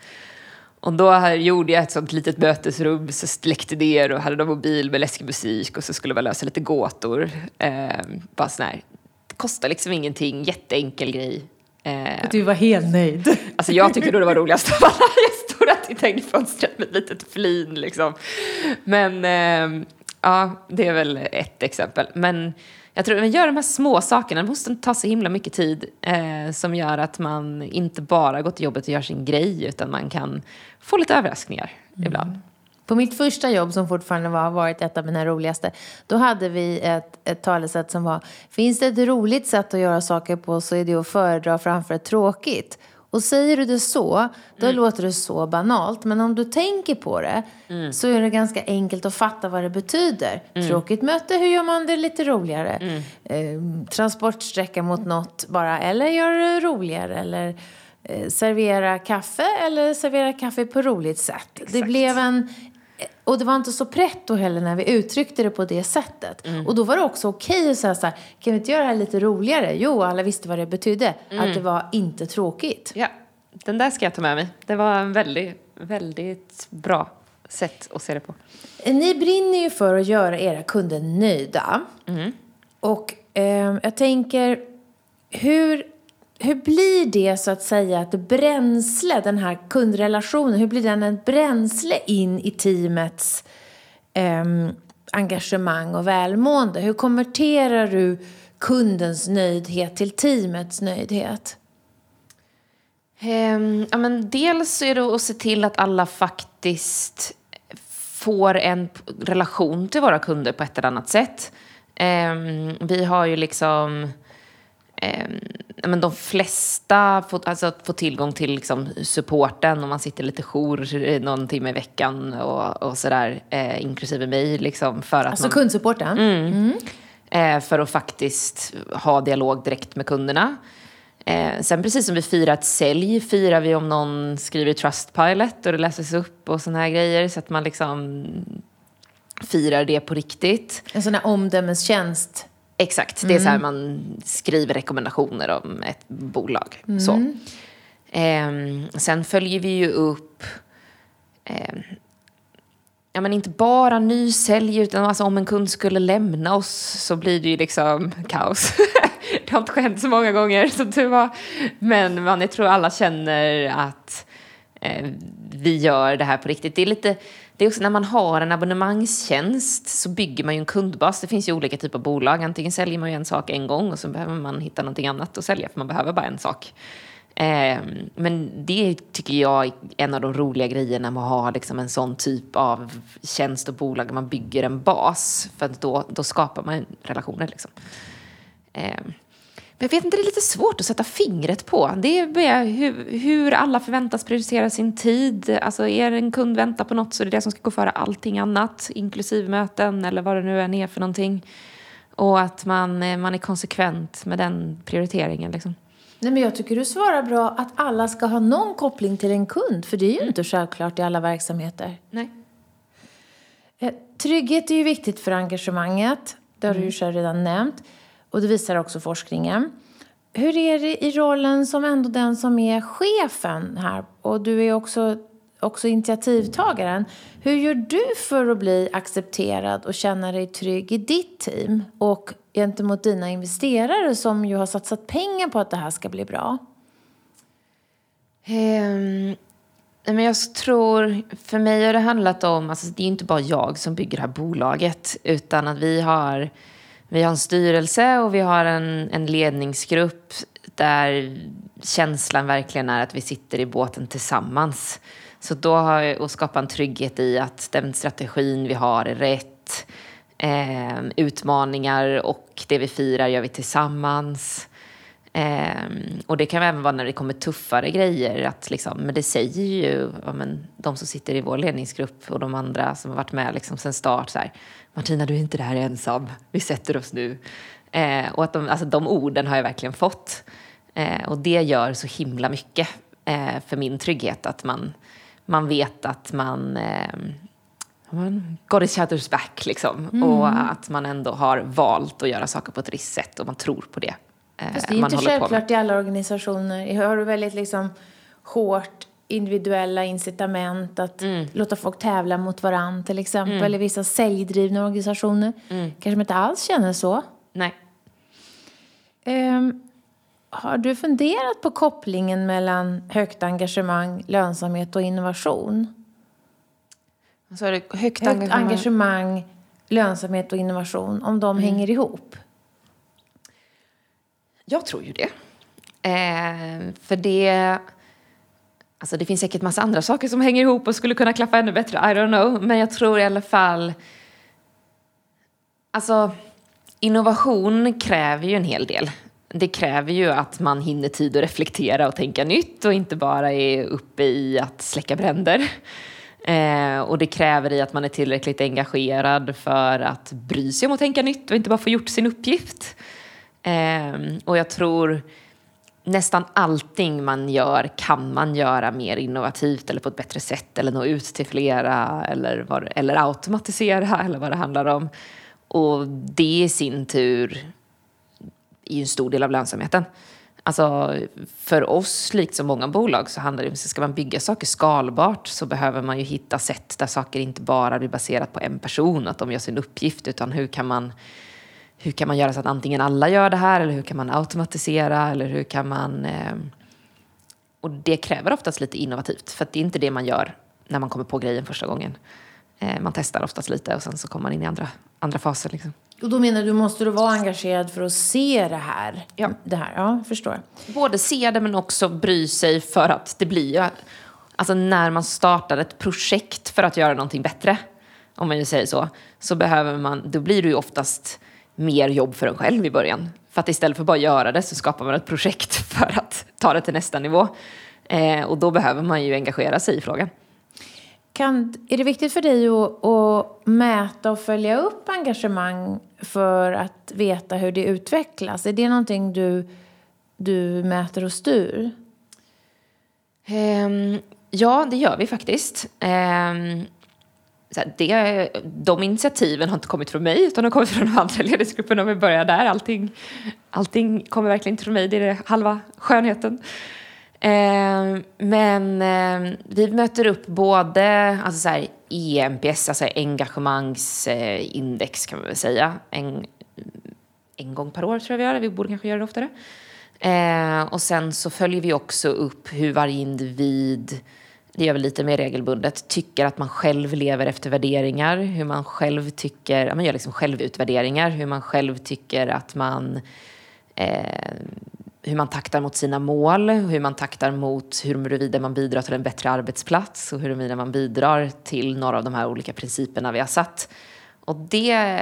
Och då gjorde jag ett sånt litet mötesrum, så släckte det och hade någon mobil med läskig musik och så skulle man lösa lite gåtor. Eh, bara sån här, det kostar liksom ingenting, jätteenkel grej. Eh, du var helt nöjd. Alltså jag tyckte då det var roligast av alla. Jag stod och tittade in i fönstret med ett litet flin liksom. Men eh, ja, det är väl ett exempel. Men jag tror att man gör de här små sakerna, det måste ta så himla mycket tid eh, som gör att man inte bara går till jobbet och gör sin grej utan man kan få lite överraskningar mm. ibland. På mitt första jobb, som fortfarande har varit ett av mina roligaste, då hade vi ett, ett talesätt som var Finns det ett roligt sätt att göra saker på så är det att föredra framför ett tråkigt. Och säger du det så, då mm. låter det så banalt. Men om du tänker på det mm. så är det ganska enkelt att fatta vad det betyder. Mm. Tråkigt möte, hur gör man det lite roligare? Eh, transportsträcka mot något bara, eller gör det roligare. Eller eh, servera kaffe, eller servera kaffe på roligt sätt. Exakt. Det blev en, och det var inte så pretto heller när vi uttryckte det på det sättet. Mm. Och då var det också okej okay att säga så här, kan vi inte göra det här lite roligare? Jo, alla visste vad det betydde. Mm. Att det var inte tråkigt. Ja, den där ska jag ta med mig. Det var en väldigt, väldigt bra sätt att se det på. Ni brinner ju för att göra era kunder nöjda. Mm. Och eh, jag tänker, hur hur blir det så att säga ett bränsle, den här kundrelationen, hur blir den ett bränsle in i teamets eh, engagemang och välmående? Hur konverterar du kundens nöjdhet till teamets nöjdhet? Um, ja, men dels är det att se till att alla faktiskt får en relation till våra kunder på ett eller annat sätt. Um, vi har ju liksom eh, men de flesta får, alltså, får tillgång till liksom, supporten om man sitter lite jour någon timme i veckan och, och sådär, eh, inklusive mig. Liksom, för att alltså man, kundsupporten? Mm, mm. Eh, för att faktiskt ha dialog direkt med kunderna. Eh, sen precis som vi firar ett sälj firar vi om någon skriver Trustpilot och det läses upp och såna här grejer så att man liksom firar det på riktigt. En sån här omdömestjänst? Exakt, det är så här mm. man skriver rekommendationer om ett bolag. Mm. Så. Eh, sen följer vi ju upp eh, ja, men inte bara nysälj, utan alltså om en kund skulle lämna oss så blir det ju liksom kaos. det har inte skett så många gånger som tur var. Men man, jag tror alla känner att eh, vi gör det här på riktigt. Det är lite det är också när man har en abonnemangstjänst så bygger man ju en kundbas. Det finns ju olika typer av bolag. Antingen säljer man ju en sak en gång och så behöver man hitta någonting annat att sälja för man behöver bara en sak. Ehm, men det tycker jag är en av de roliga grejerna med att ha liksom en sån typ av tjänst och bolag. Man bygger en bas för då, då skapar man relationer. Liksom. Ehm. Men jag vet inte, det är lite svårt att sätta fingret på. Det är hur, hur alla förväntas prioritera sin tid. Alltså är en kund väntar på något så är det det som ska gå före allting annat, inklusive möten eller vad det nu än är för någonting. Och att man, eh, man är konsekvent med den prioriteringen. Liksom. Nej, men jag tycker du svarar bra att alla ska ha någon koppling till en kund, för det är ju mm. inte självklart i alla verksamheter. Nej. Eh, trygghet är ju viktigt för engagemanget. Det har du ju själv redan nämnt. Och det visar också forskningen. Hur är det i rollen som ändå den som är chefen här? Och du är också, också initiativtagaren. Hur gör du för att bli accepterad och känna dig trygg i ditt team? Och gentemot dina investerare som ju har satsat pengar på att det här ska bli bra? Um, men jag tror, för mig har det handlat om, alltså det är inte bara jag som bygger det här bolaget, utan att vi har, vi har en styrelse och vi har en, en ledningsgrupp där känslan verkligen är att vi sitter i båten tillsammans. Så då har jag att skapa en trygghet i att den strategin vi har är rätt. Eh, utmaningar och det vi firar gör vi tillsammans. Eh, och det kan även vara när det kommer tuffare grejer. Att liksom, men det säger ju ja, men, de som sitter i vår ledningsgrupp och de andra som har varit med liksom, sen start. Så här, Martina, du är inte där ensam. Vi sätter oss nu. Eh, och att de, alltså, de orden har jag verkligen fått. Eh, och det gör så himla mycket eh, för min trygghet. Att man, man vet att man man got each other's back liksom. Mm. Och att man ändå har valt att göra saker på ett visst sätt och man tror på det. Eh, Fast det är inte självklart i alla organisationer. Har du väldigt liksom hårt individuella incitament att mm. låta folk tävla mot varandra till exempel. Mm. I vissa säljdrivna organisationer mm. kanske man inte alls känner så. Nej. Um, har du funderat på kopplingen mellan högt engagemang, lönsamhet och innovation? Så högt, högt engagemang. engagemang, lönsamhet och innovation, om de mm. hänger ihop? Jag tror ju det. Eh, för det... Alltså det finns säkert massa andra saker som hänger ihop och skulle kunna klaffa ännu bättre. I don't know. Men jag tror i alla fall... Alltså, innovation kräver ju en hel del. Det kräver ju att man hinner tid att reflektera och tänka nytt och inte bara är uppe i att släcka bränder. Eh, och det kräver i att man är tillräckligt engagerad för att bry sig om att tänka nytt och inte bara få gjort sin uppgift. Eh, och jag tror nästan allting man gör kan man göra mer innovativt eller på ett bättre sätt eller nå ut till flera eller, var, eller automatisera eller vad det handlar om. Och det i sin tur är ju en stor del av lönsamheten. Alltså, för oss, likt som många bolag, så handlar det om att ska man bygga saker skalbart så behöver man ju hitta sätt där saker inte bara blir baserat på en person, att de gör sin uppgift, utan hur kan man hur kan man göra så att antingen alla gör det här eller hur kan man automatisera eller hur kan man... Eh, och det kräver oftast lite innovativt för det är inte det man gör när man kommer på grejen första gången. Eh, man testar oftast lite och sen så kommer man in i andra, andra faser. Liksom. Och då menar du, måste du vara engagerad för att se det här? Ja. Det här, ja, förstår. Både se det men också bry sig för att det blir ju... Alltså när man startar ett projekt för att göra någonting bättre, om man ju säger så, så behöver man, då blir det ju oftast mer jobb för en själv i början. För att istället för bara göra det så skapar man ett projekt för att ta det till nästa nivå. Eh, och då behöver man ju engagera sig i frågan. Kan, är det viktigt för dig att, att, mäta och följa upp engagemang för att veta hur det utvecklas? Är det någonting du, du mäter och styr? Um, ja, det gör vi faktiskt. Um, så här, det, de initiativen har inte kommit från mig utan de har kommit från de andra ledningsgrupperna om vi börjar där. Allting, allting kommer verkligen inte från mig, det är det halva skönheten. Eh, men eh, vi möter upp både alltså så här, EMPS, alltså engagemangsindex eh, kan man väl säga. En, en gång per år tror jag vi gör det, vi borde kanske göra det oftare. Eh, och sen så följer vi också upp hur varje individ det gör vi lite mer regelbundet, tycker att man själv lever efter värderingar, hur man själv tycker, man gör liksom självutvärderingar, hur man själv tycker att man eh, hur man taktar mot sina mål, hur man taktar mot huruvida man bidrar till en bättre arbetsplats. Och huruvida man bidrar till några av de här olika principerna vi har satt. Och det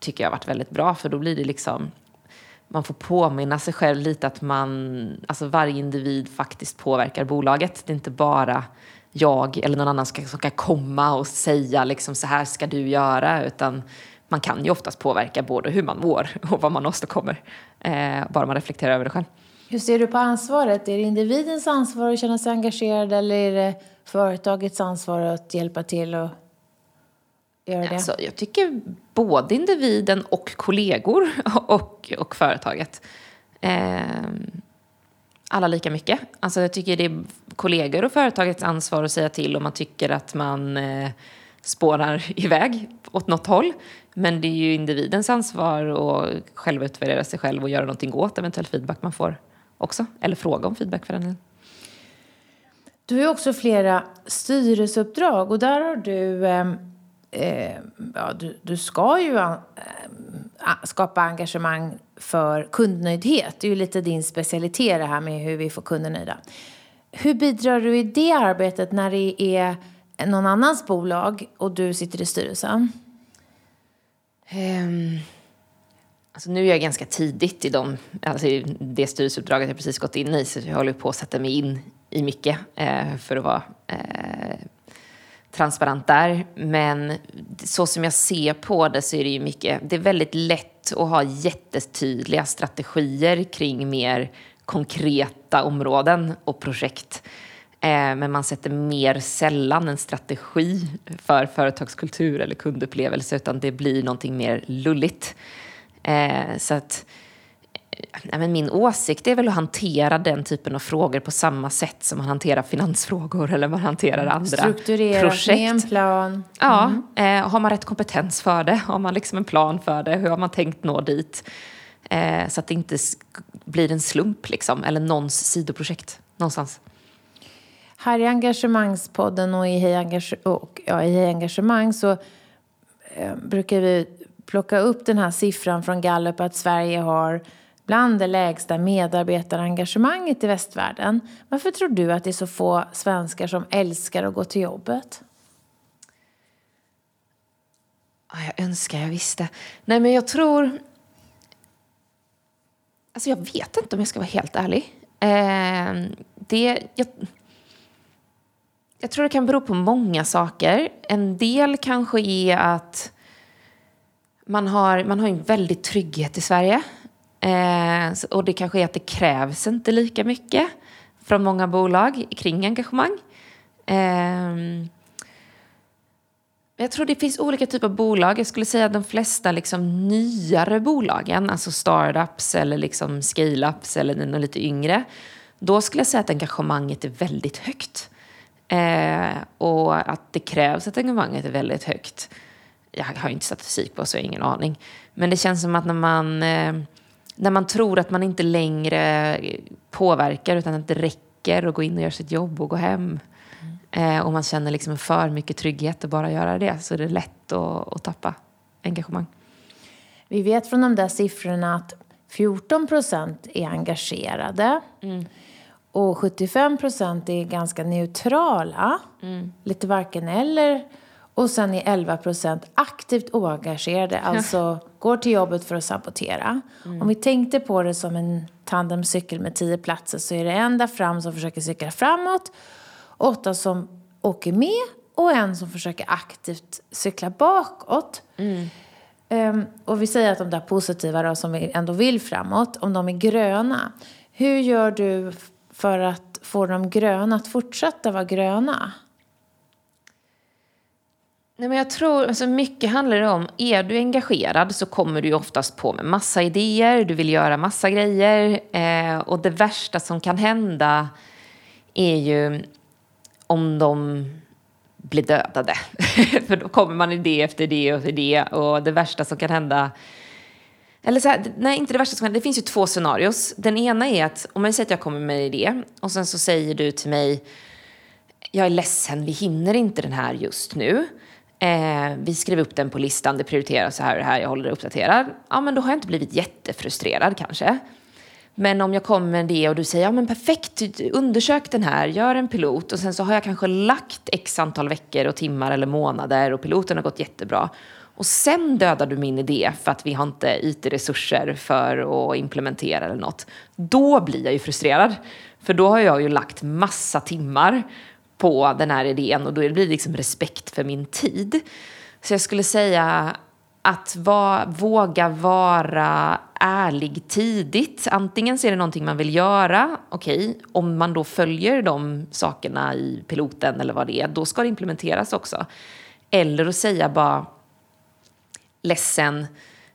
tycker jag har varit väldigt bra för då blir det liksom man får påminna sig själv lite att man, alltså varje individ faktiskt påverkar bolaget. Det är inte bara jag eller någon annan ska, som ska komma och säga liksom så här ska du göra, utan man kan ju oftast påverka både hur man mår och vad man åstadkommer, eh, bara man reflekterar över det själv. Hur ser du på ansvaret? Är det individens ansvar att känna sig engagerad eller är det företagets ansvar att hjälpa till och Gör det? Alltså, jag tycker både individen och kollegor och, och företaget. Eh, alla lika mycket. Alltså, jag tycker det är kollegor och företagets ansvar att säga till om man tycker att man eh, spårar iväg åt något håll. Men det är ju individens ansvar att själv utvärdera sig själv och göra någonting åt eventuell feedback man får också. Eller fråga om feedback för den. Du har ju också flera styrelseuppdrag och där har du eh, eh, ja, du, du ska ju eh, skapa engagemang för kundnöjdhet. Det är ju lite din specialitet det här med hur vi får kunder nöjda. Hur bidrar du i det arbetet när det är någon annans bolag och du sitter i styrelsen? Um, alltså nu är jag ganska tidigt i de, alltså i det styrelseuppdraget jag precis gått in i så jag håller på att sätta mig in i mycket eh, för att vara eh, transparent där. Men så som jag ser på det så är det ju mycket, det är väldigt lätt att ha jättetydliga strategier kring mer konkreta områden och projekt. Eh, men man sätter mer sällan en strategi för företagskultur eller kundupplevelse utan det blir någonting mer lulligt. Eh, så att men min åsikt är väl att hantera den typen av frågor på samma sätt som man hanterar finansfrågor eller man hanterar andra Strukturerat projekt. med en plan. Mm. Ja, eh, har man rätt kompetens för det? Har man liksom en plan för det? Hur har man tänkt nå dit? Eh, så att det inte blir en slump liksom, eller någons sidoprojekt någonstans. Här i Engagemangspodden och i Hej, Engage och, ja, i Hej Engagemang så eh, brukar vi plocka upp den här siffran från Gallup att Sverige har bland det lägsta medarbetarengagemanget i västvärlden. Varför tror du att det är så få svenskar som älskar att gå till jobbet? Jag önskar jag visste. Nej, men jag tror... Alltså jag vet inte om jag ska vara helt ärlig. Eh, det, jag, jag tror det kan bero på många saker. En del kanske är att man har, man har en väldig trygghet i Sverige. Eh, och det kanske är att det krävs inte lika mycket från många bolag kring engagemang. Eh, jag tror det finns olika typer av bolag. Jag skulle säga att de flesta liksom nyare bolagen, alltså startups eller liksom scale-ups eller de lite yngre, då skulle jag säga att engagemanget är väldigt högt. Eh, och att det krävs att engagemanget är väldigt högt. Jag har inte statistik på så jag har ingen aning. Men det känns som att när man eh, när man tror att man inte längre påverkar utan att det räcker att gå in och göra sitt jobb och gå hem. Mm. Eh, och man känner liksom för mycket trygghet att bara göra det så är det lätt att, att tappa engagemang. Vi vet från de där siffrorna att 14 procent är engagerade. Mm. Och 75 procent är ganska neutrala. Mm. Lite varken eller. Och sen är 11 procent aktivt oengagerade, alltså går till jobbet för att sabotera. Mm. Om vi tänkte på det som en tandemcykel med tio platser så är det en där fram som försöker cykla framåt, åtta som åker med och en som försöker aktivt cykla bakåt. Mm. Um, och vi säger att de där positiva då, som vi ändå vill framåt, om de är gröna. Hur gör du för att få de gröna att fortsätta vara gröna? Nej, men jag tror, alltså mycket handlar det om, är du engagerad så kommer du oftast på med massa idéer, du vill göra massa grejer. Eh, och det värsta som kan hända är ju om de blir dödade. För då kommer man idé efter idé och idé. Och det värsta som kan hända eller så här, nej, inte det värsta som kan hända. Det finns ju två scenarios. Den ena är att om jag säger att jag kommer med en idé och sen så säger du till mig jag är ledsen, vi hinner inte den här just nu. Eh, vi skriver upp den på listan, det prioriteras så här och det här, jag håller det uppdaterad. Ja, men då har jag inte blivit jättefrustrerad kanske. Men om jag kommer med det och du säger ja men perfekt, undersök den här, gör en pilot och sen så har jag kanske lagt x antal veckor och timmar eller månader och piloten har gått jättebra. Och sen dödar du min idé för att vi har inte IT-resurser för att implementera eller något. Då blir jag ju frustrerad. För då har jag ju lagt massa timmar på den här idén och då blir det liksom respekt för min tid. Så jag skulle säga att va, våga vara ärlig tidigt. Antingen så är det någonting man vill göra, okej, okay, om man då följer de sakerna i piloten eller vad det är, då ska det implementeras också. Eller att säga bara, ledsen,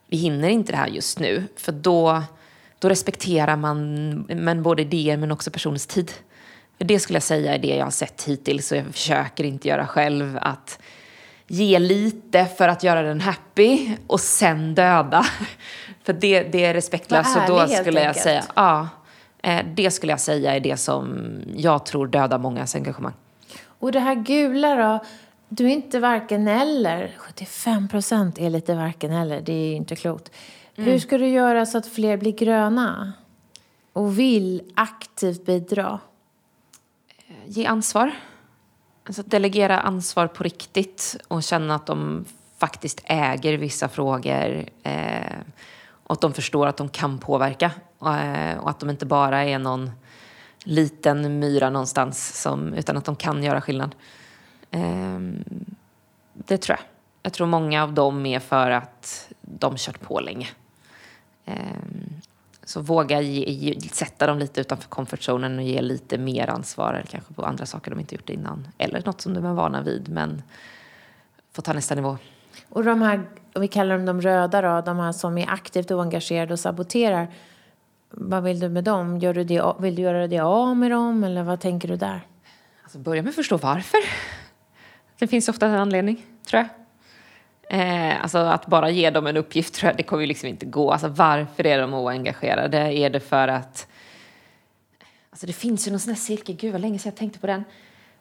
vi hinner inte det här just nu. För då, då respekterar man men både idéer men också personens tid. För det skulle jag säga är det jag har sett hittills och jag försöker inte göra själv. Att ge lite för att göra den happy och sen döda. För det, det är respektlöst. Och då skulle jag enkelt. säga, ja, eh, det skulle jag säga är det som jag tror dödar mångas engagemang. Och det här gula då? Du är inte varken eller. 75 procent är lite varken eller. Det är inte klokt. Mm. Hur ska du göra så att fler blir gröna? Och vill aktivt bidra? Ge ansvar. Alltså delegera ansvar på riktigt och känna att de faktiskt äger vissa frågor. Eh, och att de förstår att de kan påverka. Och, eh, och att de inte bara är någon liten myra någonstans, som, utan att de kan göra skillnad. Eh, det tror jag. Jag tror många av dem är för att de kört på länge. Ehm, så våga ge, ge, sätta dem lite utanför comfortzonen och ge lite mer ansvar eller kanske på andra saker de inte gjort innan. Eller något som de är vana vid men få ta nästa nivå. Och de här, vi kallar dem de röda då, de här som är aktivt oengagerade och saboterar. Vad vill du med dem? Gör du det, vill du göra det av med dem eller vad tänker du där? Alltså börja med att förstå varför. Det finns ofta en anledning, tror jag. Eh, alltså att bara ge dem en uppgift tror jag, det kommer ju liksom inte gå. Alltså varför är de oengagerade? Är det för att... Alltså det finns ju någon sån här cirkel, gud vad länge sedan jag tänkte på den.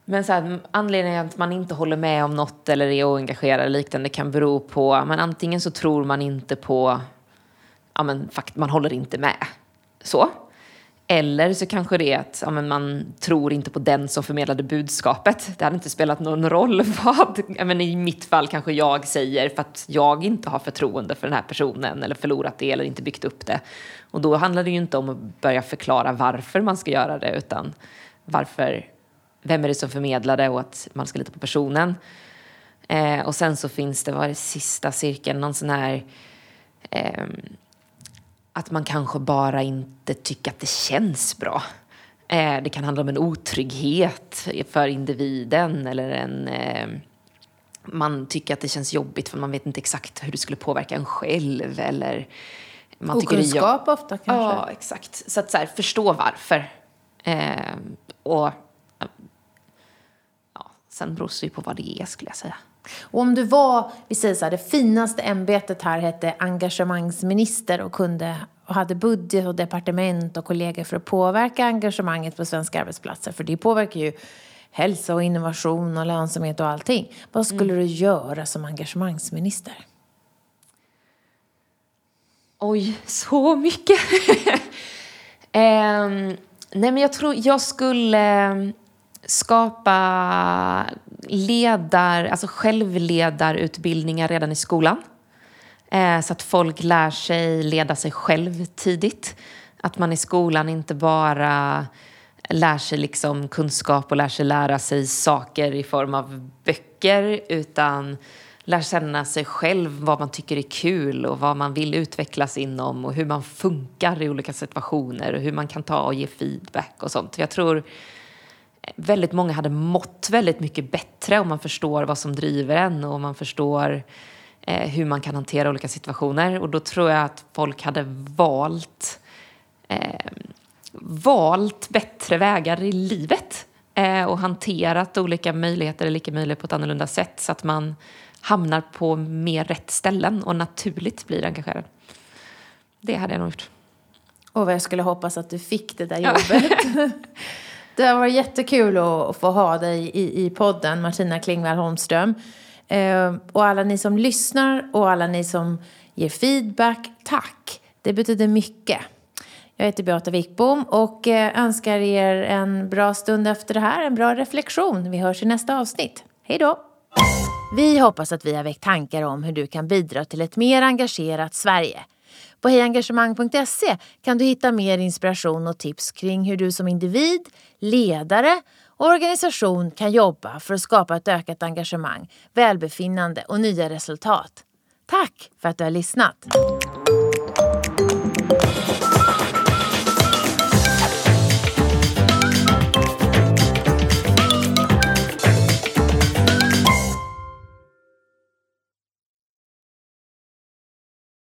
Men så här, anledningen att man inte håller med om något eller är oengagerad eller liknande kan bero på, men antingen så tror man inte på, ja men fakt, man håller inte med. Så. Eller så kanske det är att ja, men man tror inte på den som förmedlade budskapet. Det hade inte spelat någon roll vad, ja, men i mitt fall kanske jag säger för att jag inte har förtroende för den här personen eller förlorat det eller inte byggt upp det. Och då handlar det ju inte om att börja förklara varför man ska göra det utan varför, vem är det som förmedlar det och att man ska lita på personen. Eh, och sen så finns det, vad är det sista cirkeln, någon sån här eh, att man kanske bara inte tycker att det känns bra. Eh, det kan handla om en otrygghet för individen eller en... Eh, man tycker att det känns jobbigt för man vet inte exakt hur det skulle påverka en själv eller... Man Okunskap ofta kanske? Ja, exakt. Så att så här, förstå varför. Eh, och ja, sen beror det ju på vad det är skulle jag säga. Och om du var, vi säger så här, det finaste ämbetet här hette engagemangsminister och kunde och hade budget och departement och kollegor för att påverka engagemanget på svenska arbetsplatser, för det påverkar ju hälsa och innovation och lönsamhet och allting. Vad skulle mm. du göra som engagemangsminister? Oj, så mycket! um, nej men jag tror jag skulle skapa ledar, alltså självledarutbildningar redan i skolan. Eh, så att folk lär sig leda sig själv tidigt. Att man i skolan inte bara lär sig liksom kunskap och lär sig lära sig saker i form av böcker utan lär känna sig själv, vad man tycker är kul och vad man vill utvecklas inom och hur man funkar i olika situationer och hur man kan ta och ge feedback och sånt. Jag tror väldigt många hade mått väldigt mycket bättre om man förstår vad som driver en och om man förstår eh, hur man kan hantera olika situationer. Och då tror jag att folk hade valt, eh, valt bättre vägar i livet eh, och hanterat olika möjligheter eller icke-möjligheter på ett annorlunda sätt så att man hamnar på mer rätt ställen och naturligt blir engagerad. Det hade jag nog gjort. Och vad jag skulle hoppas att du fick det där jobbet. Det har varit jättekul att få ha dig i, i podden, Martina Klingvall Holmström. Eh, och alla ni som lyssnar och alla ni som ger feedback, tack! Det betyder mycket. Jag heter Beata Wickbom och eh, önskar er en bra stund efter det här, en bra reflektion. Vi hörs i nästa avsnitt. Hej då! Vi hoppas att vi har väckt tankar om hur du kan bidra till ett mer engagerat Sverige. På hejengagemang.se kan du hitta mer inspiration och tips kring hur du som individ, ledare och organisation kan jobba för att skapa ett ökat engagemang, välbefinnande och nya resultat. Tack för att du har lyssnat!